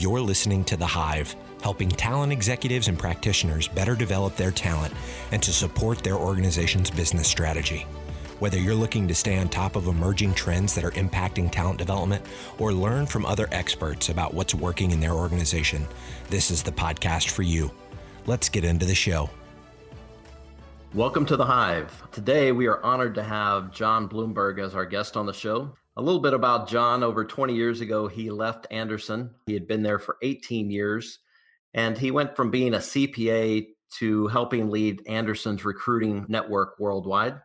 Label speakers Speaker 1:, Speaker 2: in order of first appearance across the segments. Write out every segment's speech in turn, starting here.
Speaker 1: You're listening to The Hive, helping talent executives and practitioners better develop their talent and to support their organization's business strategy. Whether you're looking to stay on top of emerging trends that are impacting talent development or learn from other experts about what's working in their organization, this is the podcast for you. Let's get into the show.
Speaker 2: Welcome to the Hive. Today, we are honored to have John Blumberg as our guest on the show. A little bit about John. Over 20 years ago, he left Andersen. He had been there for 18 years, and he went from being a CPA to helping lead Andersen's recruiting network worldwide.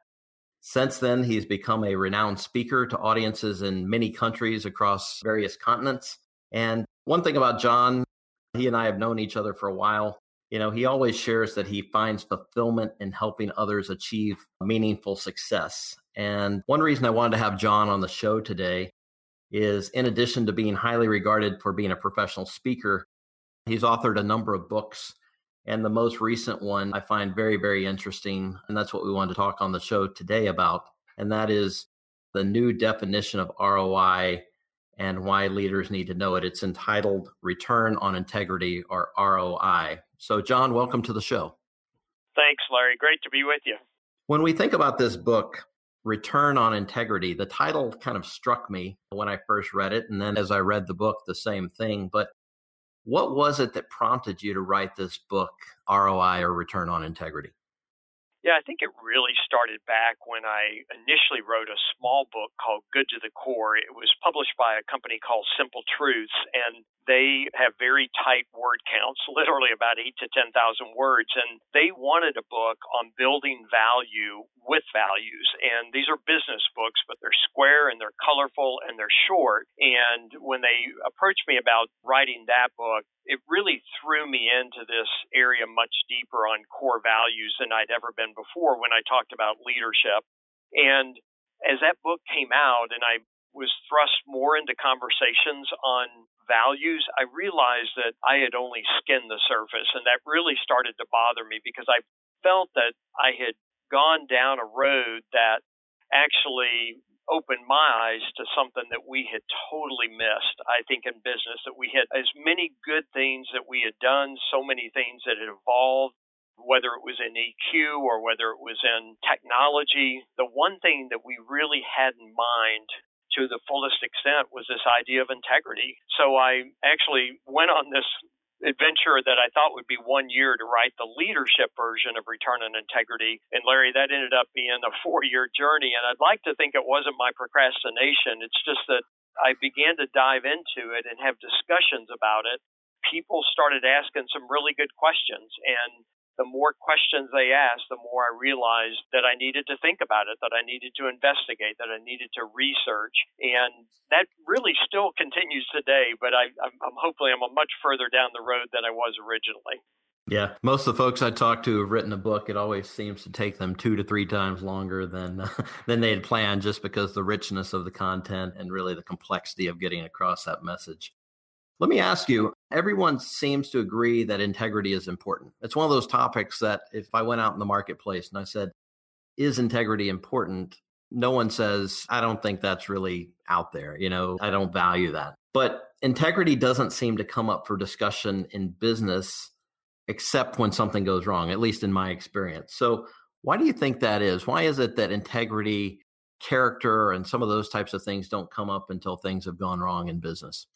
Speaker 2: Since then, he's become a renowned speaker to audiences in many countries across various continents. And one thing about John, he and I have known each other for a while. You know, he always shares that he finds fulfillment in helping others achieve meaningful success. And one reason I wanted to have John on the show today is in addition to being highly regarded for being a professional speaker, he's authored a number of books and the most recent one I find very, very interesting. And that's what we want to talk on the show today about. And that is the new definition of ROI and why leaders need to know it. It's entitled Return on Integrity or ROI. So, John, welcome to the show.
Speaker 3: Thanks, Larry. Great to be with you.
Speaker 2: When we think about this book, Return on Integrity, the title kind of struck me when I first read it. And then as I read the book, the same thing. But what was it that prompted you to write this book, ROI or Return on Integrity?
Speaker 3: Yeah, I think it really started back when I initially wrote a small book called Good to the Core. It was published by a company called Simple Truths, and they have very tight word counts, literally about eight to 10,000 words. And they wanted a book on building value with values. And these are business books, but they're square and they're colorful and they're short. And when they approached me about writing that book, it really threw me into this area much deeper on core values than I'd ever been before when I talked about leadership. And as that book came out and I was thrust more into conversations on values, I realized that I had only skinned the surface. And that really started to bother me because I felt that I had gone down a road that actually opened my eyes to something that we had totally missed, I think, in business. That we had as many good things that we had done, so many things that had evolved, whether it was in EQ or whether it was in technology. The one thing that we really had in mind to the fullest extent was this idea of integrity. So I actually went on this adventure that I thought would be one year to write the leadership version of Return on Integrity. And Larry, that ended up being a four year journey. And I'd like to think it wasn't my procrastination. It's just that I began to dive into it and have discussions about it. People started asking some really good questions. And the more questions they asked, the more I realized that I needed to think about it, that I needed to investigate, that I needed to research. And that really still continues today, but I, am hopefully I'm much further down the road than I was originally.
Speaker 2: Yeah, most of the folks I talk to have written a book. It always seems to take them two to three times longer than than they had planned, just because the richness of the content and really the complexity of getting across that message. Let me ask you everyone seems to agree that integrity is important. It's one of those topics that if I went out in the marketplace and I said, Is integrity important? No one says, I don't think that's really out there. You know, I don't value that. But integrity doesn't seem to come up for discussion in business except when something goes wrong, at least in my experience. So, why do you think that is? Why is it that integrity, character, and some of those types of things don't come up until things have gone wrong in business?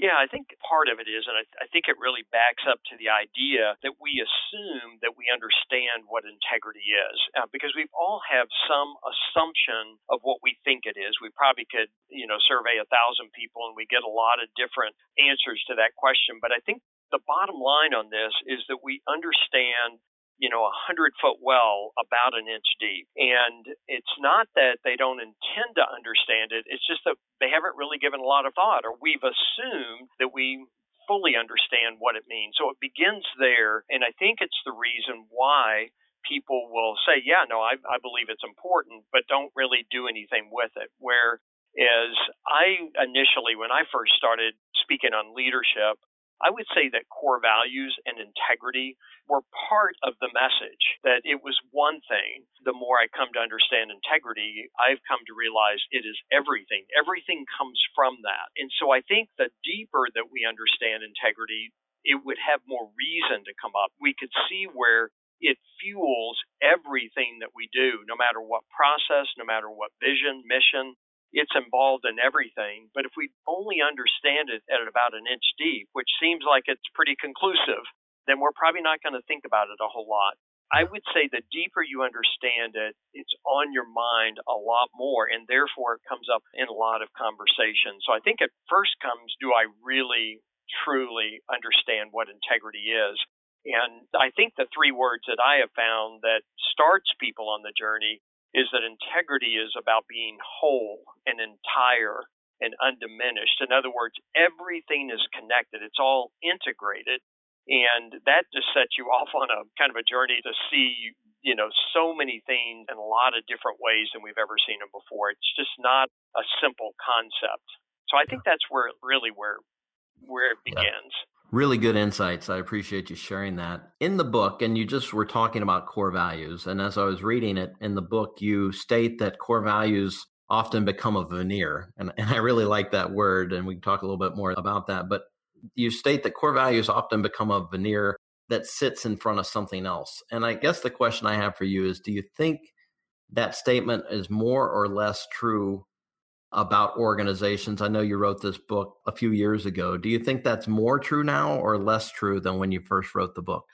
Speaker 3: Yeah, I think part of it is, and I, I, think it really backs up to the idea that we assume that we understand what integrity is, uh, because we all have some assumption of what we think it is. We probably could, you know, survey a thousand people and we get a lot of different answers to that question. But I think the bottom line on this is that we understand you know, a hundred foot well about an inch deep. And it's not that they don't intend to understand it, it's just that they haven't really given a lot of thought, or we've assumed that we fully understand what it means. So it begins there. And I think it's the reason why people will say, yeah, no, I, I believe it's important, but don't really do anything with it. Whereas I initially, when I first started speaking on leadership, I would say that core values and integrity were part of the message, that it was one thing. The more I come to understand integrity, I've come to realize it is everything. Everything comes from that. And so I think the deeper that we understand integrity, it would have more reason to come up. We could see where it fuels everything that we do, no matter what process, no matter what vision, mission, it's involved in everything. But if we only understand it at about an inch deep, which seems like it's pretty conclusive, then we're probably not going to think about it a whole lot. I would say the deeper you understand it, it's on your mind a lot more, and therefore it comes up in a lot of conversation. So I think it first comes do I really, truly understand what integrity is? And I think the three words that I have found that starts people on the journey is that integrity is about being whole and entire and undiminished. In other words, everything is connected, it's all integrated. And that just sets you off on a kind of a journey to see, you know, so many things in a lot of different ways than we've ever seen them before. It's just not a simple concept. So I think that's where really where where it begins. Yeah.
Speaker 2: Really good insights. I appreciate you sharing that. In the book, and you just were talking about core values. And as I was reading it in the book, you state that core values often become a veneer. And, and I really like that word. And we can talk a little bit more about that. But you state that core values often become a veneer that sits in front of something else. And I guess the question I have for you is do you think that statement is more or less true about organizations. I know you wrote this book a few years ago. Do you think that's more true now or less true than when you first wrote the book?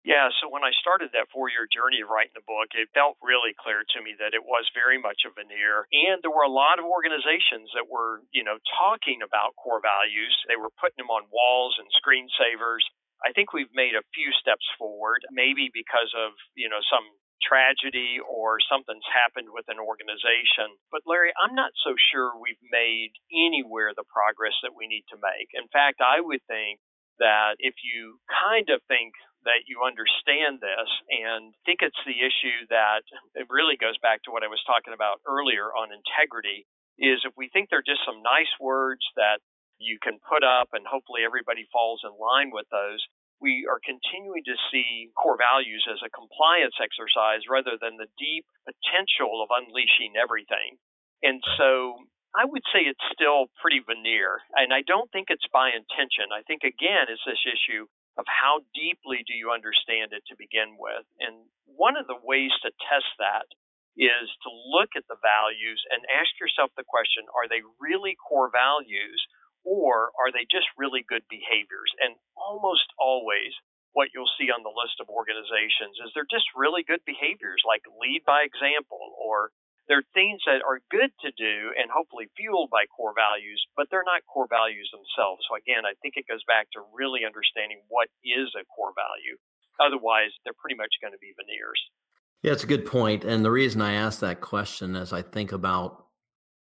Speaker 3: Yeah, so when I started that four year journey of writing the book, it felt really clear to me that it was very much a veneer. And there were a lot of organizations that were, you know, talking about core values. They were putting them on walls and screensavers. I think we've made a few steps forward, maybe because of, you know, some tragedy or something's happened with an organization. But Larry, I'm not so sure we've made anywhere the progress that we need to make. In fact, I would think that if you kind of think that you understand this and think it's the issue that it really goes back to what I was talking about earlier on integrity is if we think they're just some nice words that you can put up and hopefully everybody falls in line with those, we are continuing to see core values as a compliance exercise rather than the deep potential of unleashing everything. And so I would say it's still pretty veneer. And I don't think it's by intention. I think, again, it's this issue of how deeply do you understand it to begin with. And one of the ways to test that is to look at the values and ask yourself the question are they really core values? Or are they just really good behaviors? And almost always, what you'll see on the list of organizations is they're just really good behaviors, like lead by example, or they're things that are good to do and hopefully fueled by core values, but they're not core values themselves. So, again, I think it goes back to really understanding what is a core value. Otherwise, they're pretty much going to be veneers.
Speaker 2: Yeah, it's a good point. And the reason I ask that question as I think about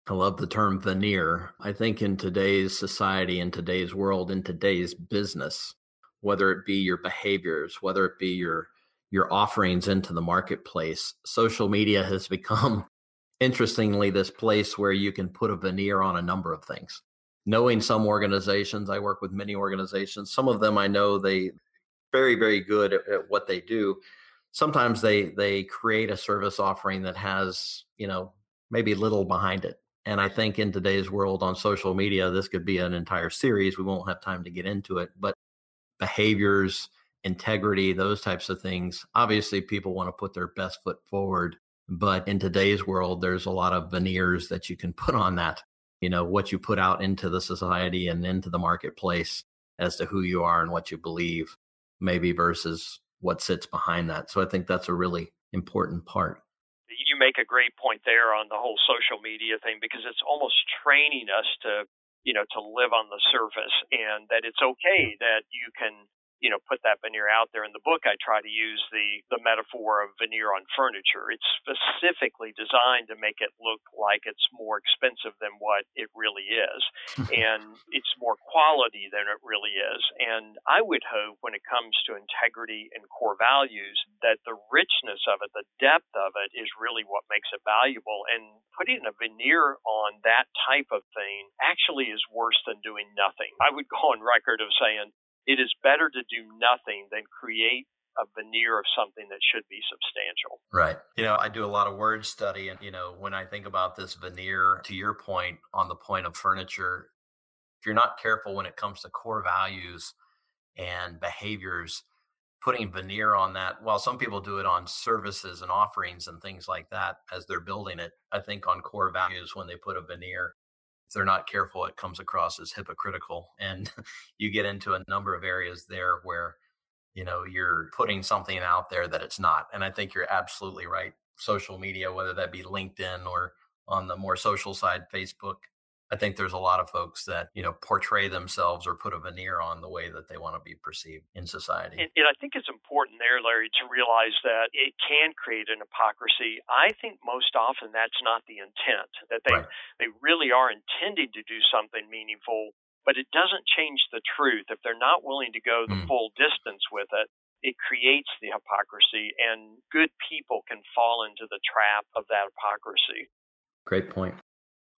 Speaker 2: I love the term veneer. I think in today's society, in today's world, in today's business, whether it be your behaviors, whether it be your your offerings into the marketplace, social media has become interestingly this place where you can put a veneer on a number of things. Knowing some organizations, I work with many organizations. Some of them I know they very very good at, at what they do. Sometimes they they create a service offering that has, you know, maybe little behind it and I think in today's world on social media, this could be an entire series. We won't have time to get into it, but behaviors, integrity, those types of things. Obviously, people want to put their best foot forward. But in today's world, there's a lot of veneers that you can put on that. You know, what you put out into the society and into the marketplace as to who you are and what you believe, maybe versus what sits behind that. So I think that's a really important part
Speaker 3: you make a great point there on the whole social media thing because it's almost training us to you know to live on the surface and that it's okay that you can you know put that veneer out there. In the book i try to use the the metaphor of veneer on furniture. It's specifically designed to make it look like it's more expensive than what it really is and it's more quality than it really is. And i would hope when it comes to integrity and core values that the richness of it the depth of it is really what makes it valuable. And putting a veneer on that type of thing actually is worse than doing nothing. I would go on record of saying it is better to do nothing than create a veneer of something that should be substantial.
Speaker 2: Right. You know, I do a lot of word study, and, you know, when I think about this veneer, to your point on the point of furniture, if you're not careful when it comes to core values and behaviors, putting veneer on that, while some people do it on services and offerings and things like that as they're building it, I think on core values, when they put a veneer, if they're not careful, it comes across as hypocritical. And you get into a number of areas there where you know you're putting something out there that it's not and i think you're absolutely right social media whether that be linkedin or on the more social side facebook i think there's a lot of folks that you know portray themselves or put a veneer on the way that they want to be perceived in society
Speaker 3: and, and i think it's important there larry to realize that it can create an hypocrisy i think most often that's not the intent that they right. they really are intending to do something meaningful but it doesn't change the truth. If they're not willing to go the mm. full distance with it, it creates the hypocrisy, and good people can fall into the trap of that hypocrisy.
Speaker 2: Great point.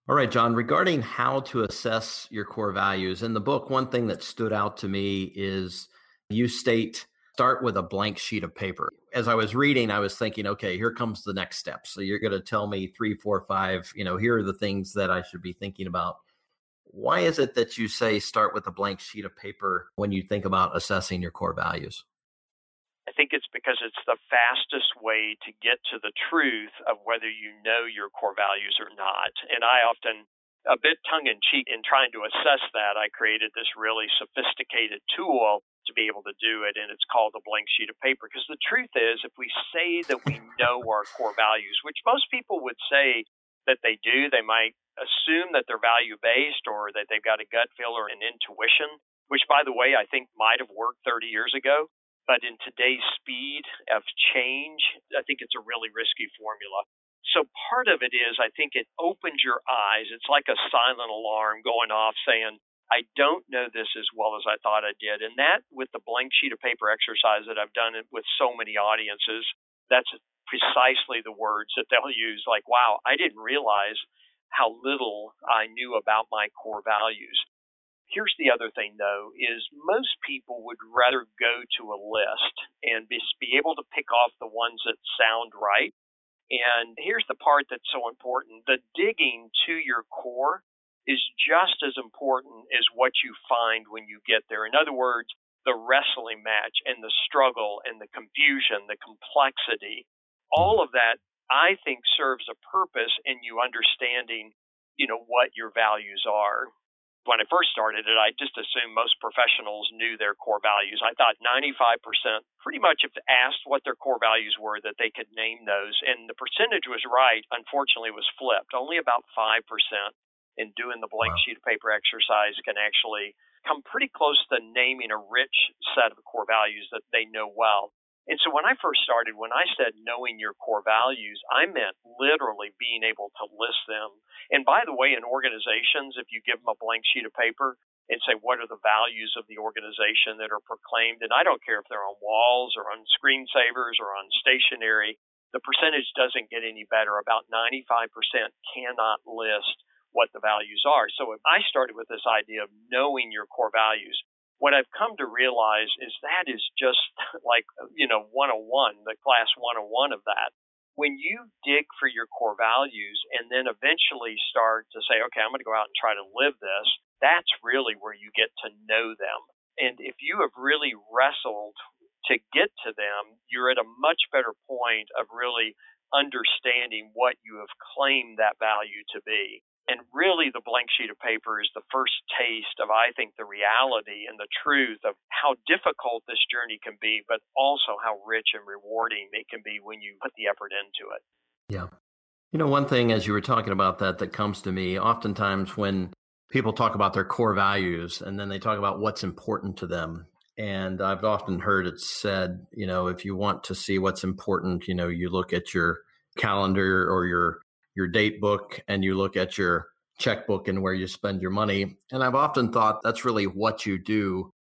Speaker 2: All right, John, regarding how to assess your core values, in the book, one thing that stood out to me is you state start with a blank sheet of paper. As I was reading, I was thinking, okay, here comes the next step. So you're going to tell me three, four, five, you know, here are the things that I should be thinking about why is it that you say start with a blank sheet of paper when you think about assessing your core values?
Speaker 3: I think it's because it's the fastest way to get to the truth of whether you know your core values or not. And I often, a bit tongue in cheek, in trying to assess that, I created this really sophisticated tool to be able to do it, and it's called a blank sheet of paper. Because the truth is, if we say that we know our core values, which most people would say that they do, they might assume that they're value based or that they've got a gut feel or an intuition, which, by the way, I think might have worked 30 years ago. But in today's speed of change, I think it's a really risky formula. So part of it is, I think it opens your eyes. It's like a silent alarm going off saying, I don't know this as well as I thought I did. And that, with the blank sheet of paper exercise that I've done with so many audiences, that's precisely the words that they'll use. Like, wow, I didn't realize how little I knew about my core values. Here's the other thing though, is most people would rather go to a list and be, be able to pick off the ones that sound right. And here's the part that's so important. The digging to your core is just as important as what you find when you get there. In other words, the wrestling match and the struggle and the confusion, the complexity, all of that I think serves a purpose in you understanding, you know, what your values are. When I first started it, I just assumed most professionals knew their core values. I thought 95% pretty much if asked what their core values were that they could name those. And the percentage was right. Unfortunately, was flipped. Only about 5% in doing the blank wow. sheet of paper exercise can actually come pretty close to naming a rich set of core values that they know well. And so when I first started, when I said knowing your core values, I meant literally being able to list them. And by the way, in organizations, if you give them a blank sheet of paper and say, what are the values of the organization that are proclaimed, and I don't care if they're on walls or on screensavers or on stationery, the percentage doesn't get any better. About 95% cannot list what the values are. So I started with this idea of knowing your core values what I've come to realize is that is just like, you know, 101, the class 101 of that. When you dig for your core values and then eventually start to say, okay, I'm going to go out and try to live this, that's really where you get to know them. And if you have really wrestled to get to them, you're at a much better point of really understanding what you have claimed that value to be. And really, the blank sheet of paper is the first taste of, I think, the reality and the truth of how difficult this journey can be, but also how rich and rewarding it can be when you put the effort into it.
Speaker 2: Yeah. You know, one thing as you were talking about that that comes to me oftentimes when people talk about their core values and then they talk about what's important to them. And I've often heard it said, you know, if you want to see what's important, you know, you look at your calendar or your your date book and you look at your checkbook and where you spend your money. And I've often thought that's really what you do.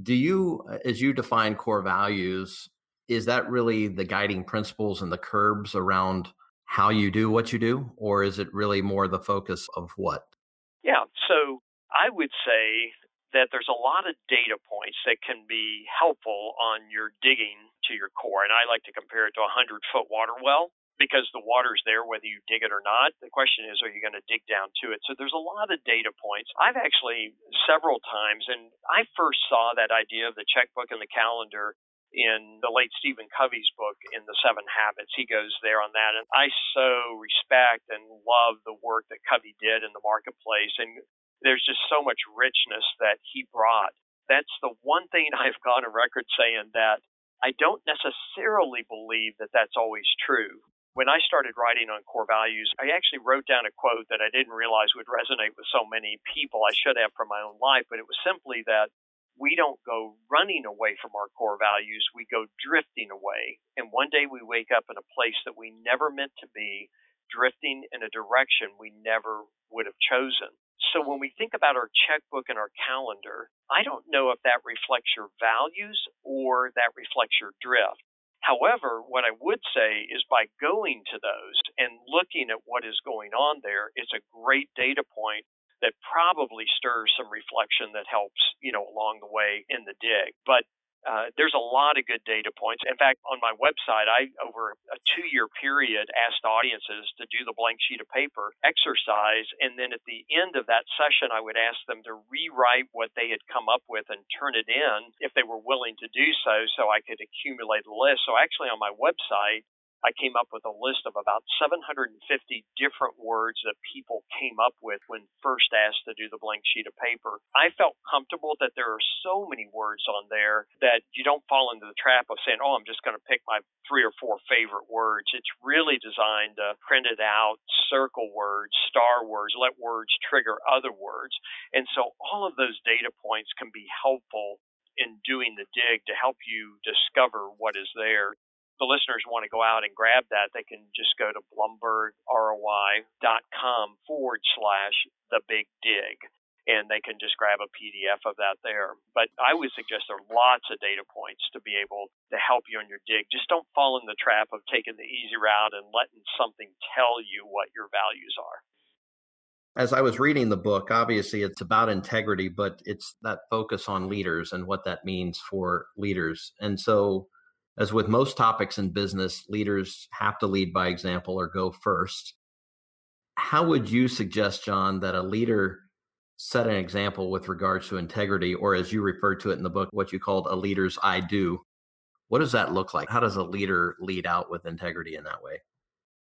Speaker 2: Do you, as you define core values, is that really the guiding principles and the curbs around how you do what you do? Or is it really more the focus of what?
Speaker 3: Yeah. So I would say that there's a lot of data points that can be helpful on your digging to your core. And I like to compare it to a 100 foot water well because the water's there whether you dig it or not. The question is, are you going to dig down to it? So there's a lot of data points. I've actually several times, and I first saw that idea of the checkbook and the calendar in the late Stephen Covey's book in the Seven Habits. He goes there on that. And I so respect and love the work that Covey did in the marketplace. And there's just so much richness that he brought. That's the one thing I've gone on record saying that I don't necessarily believe that that's always true when I started writing on core values, I actually wrote down a quote that I didn't realize would resonate with so many people. I should have from my own life, but it was simply that we don't go running away from our core values, we go drifting away. And one day we wake up in a place that we never meant to be, drifting in a direction we never would have chosen. So when we think about our checkbook and our calendar, I don't know if that reflects your values or that reflects your drift. However, what I would say is by going to those and looking at what is going on there, it's a great data point that probably stirs some reflection that helps, you know, along the way in the dig. But uh, there's a lot of good data points. In fact, on my website, I over a two-year period asked audiences to do the blank sheet of paper exercise, and then at the end of that session, I would ask them to rewrite what they had come up with and turn it in if they were willing to do so, so I could accumulate a list. So actually, on my website, I came up with a list of about 750 different words that people came up with when first asked to do the blank sheet of paper. I felt comfortable that there are so many words on there that you don't fall into the trap of saying, oh, I'm just going to pick my three or four favorite words. It's really designed to print it out, circle words, star words, let words trigger other words. And so all of those data points can be helpful in doing the dig to help you discover what is there the listeners want to go out and grab that, they can just go to blumbergroi.com forward slash the big dig. And they can just grab a PDF of that there. But I would suggest there are lots of data points to be able to help you on your dig. Just don't fall in the trap of taking the easy route and letting something tell you what your values are
Speaker 2: as I was reading the book, obviously it's about integrity, but it's that focus on leaders and what that means for leaders. And so as with most topics in business, leaders have to lead by example or go first. How would you suggest, John, that a leader set an example with regards to integrity, or as you referred to it in the book, what you called a leader's I do? What does that look like? How does a leader lead out with integrity in that way?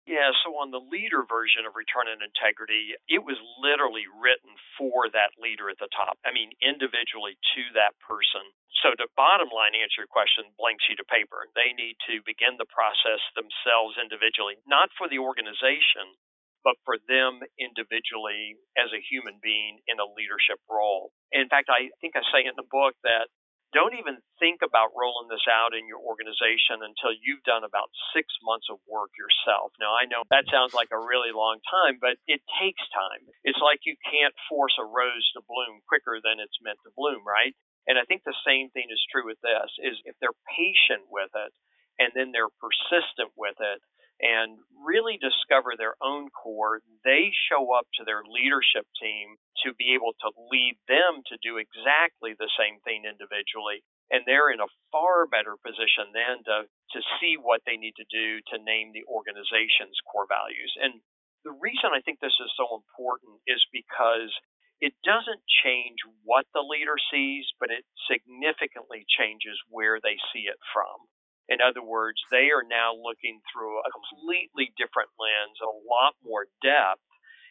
Speaker 3: Yeah, so on the leader version of Return and Integrity, it was literally written for that leader at the top. I mean, individually to that person. So, the bottom line answer your question, blank sheet of paper. They need to begin the process themselves individually, not for the organization, but for them individually as a human being in a leadership role. In fact, I think I say in the book that don't even think about rolling this out in your organization until you've done about six months of work yourself. Now, I know that sounds like a really long time, but it takes time. It's like you can't force a rose to bloom quicker than it's meant to bloom, right? And I think the same thing is true with this is if they're patient with it and then they're persistent with it, and really discover their own core, they show up to their leadership team to be able to lead them to do exactly the same thing individually. And they're in a far better position then to, to see what they need to do to name the organization's core values. And the reason I think this is so important is because it doesn't change what the leader sees, but it significantly changes where they see it from. In other words, they are now looking through a completely different lens, a lot more depth.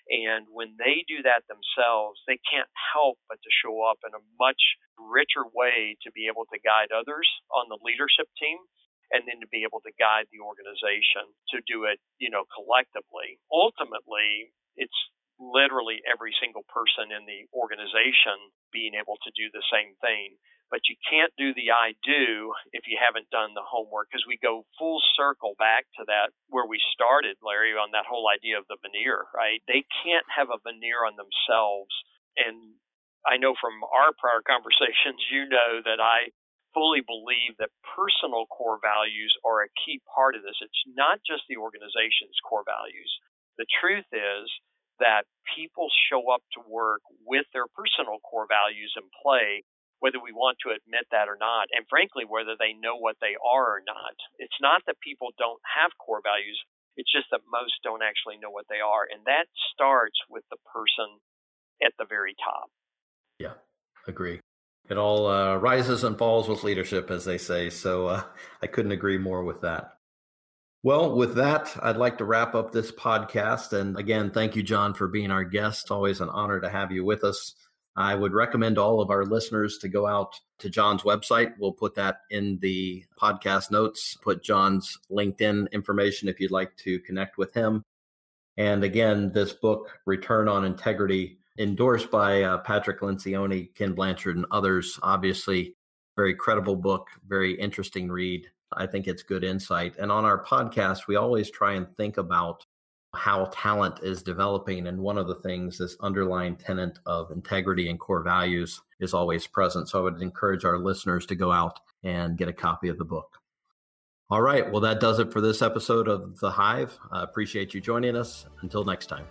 Speaker 3: And when they do that themselves, they can't help but to show up in a much richer way to be able to guide others on the leadership team and then to be able to guide the organization to do it, you know, collectively. Ultimately, it's literally every single person in the organization being able to do the same thing but you can't do the I do if you haven't done the homework because we go full circle back to that where we started, Larry, on that whole idea of the veneer, right? They can't have a veneer on themselves. And I know from our prior conversations, you know that I fully believe that personal core values are a key part of this. It's not just the organization's core values. The truth is that people show up to work with their personal core values in play, whether we want to admit that or not, and frankly, whether they know what they are or not. It's not that people don't have core values, it's just that most don't actually know what they are. And that starts with the person at the very top.
Speaker 2: Yeah, agree. It all uh, rises and falls with leadership, as they say. So uh, I couldn't agree more with that. Well, with that, I'd like to wrap up this podcast. And again, thank you, John, for being our guest. Always an honor to have you with us. I would recommend all of our listeners to go out to John's website. We'll put that in the podcast notes, put John's LinkedIn information if you'd like to connect with him. And again, this book, Return on Integrity, endorsed by uh, Patrick Lencioni, Ken Blanchard, and others. Obviously, very credible book, very interesting read. I think it's good insight. And on our podcast, we always try and think about how talent is developing. And one of the things, this underlying tenet of integrity and core values is always present. So I would encourage our listeners to go out and get a copy of the book. All right. Well, that does it for this episode of The Hive. I appreciate you joining us. Until next time.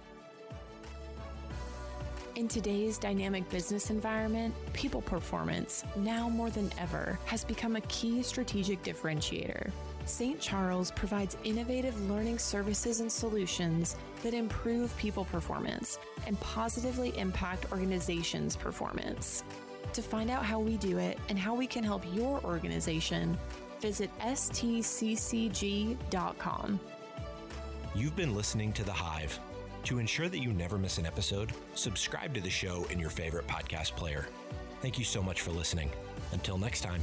Speaker 4: In today's dynamic business environment, people performance, now more than ever, has become a key strategic differentiator. St. Charles provides innovative learning services and solutions that improve people performance and positively impact organizations' performance. To find out how we do it and how we can help your organization, visit stccg.com.
Speaker 1: You've been listening to The Hive to ensure that you never miss an episode, subscribe to the show in your favorite podcast player. Thank you so much for listening. Until next time.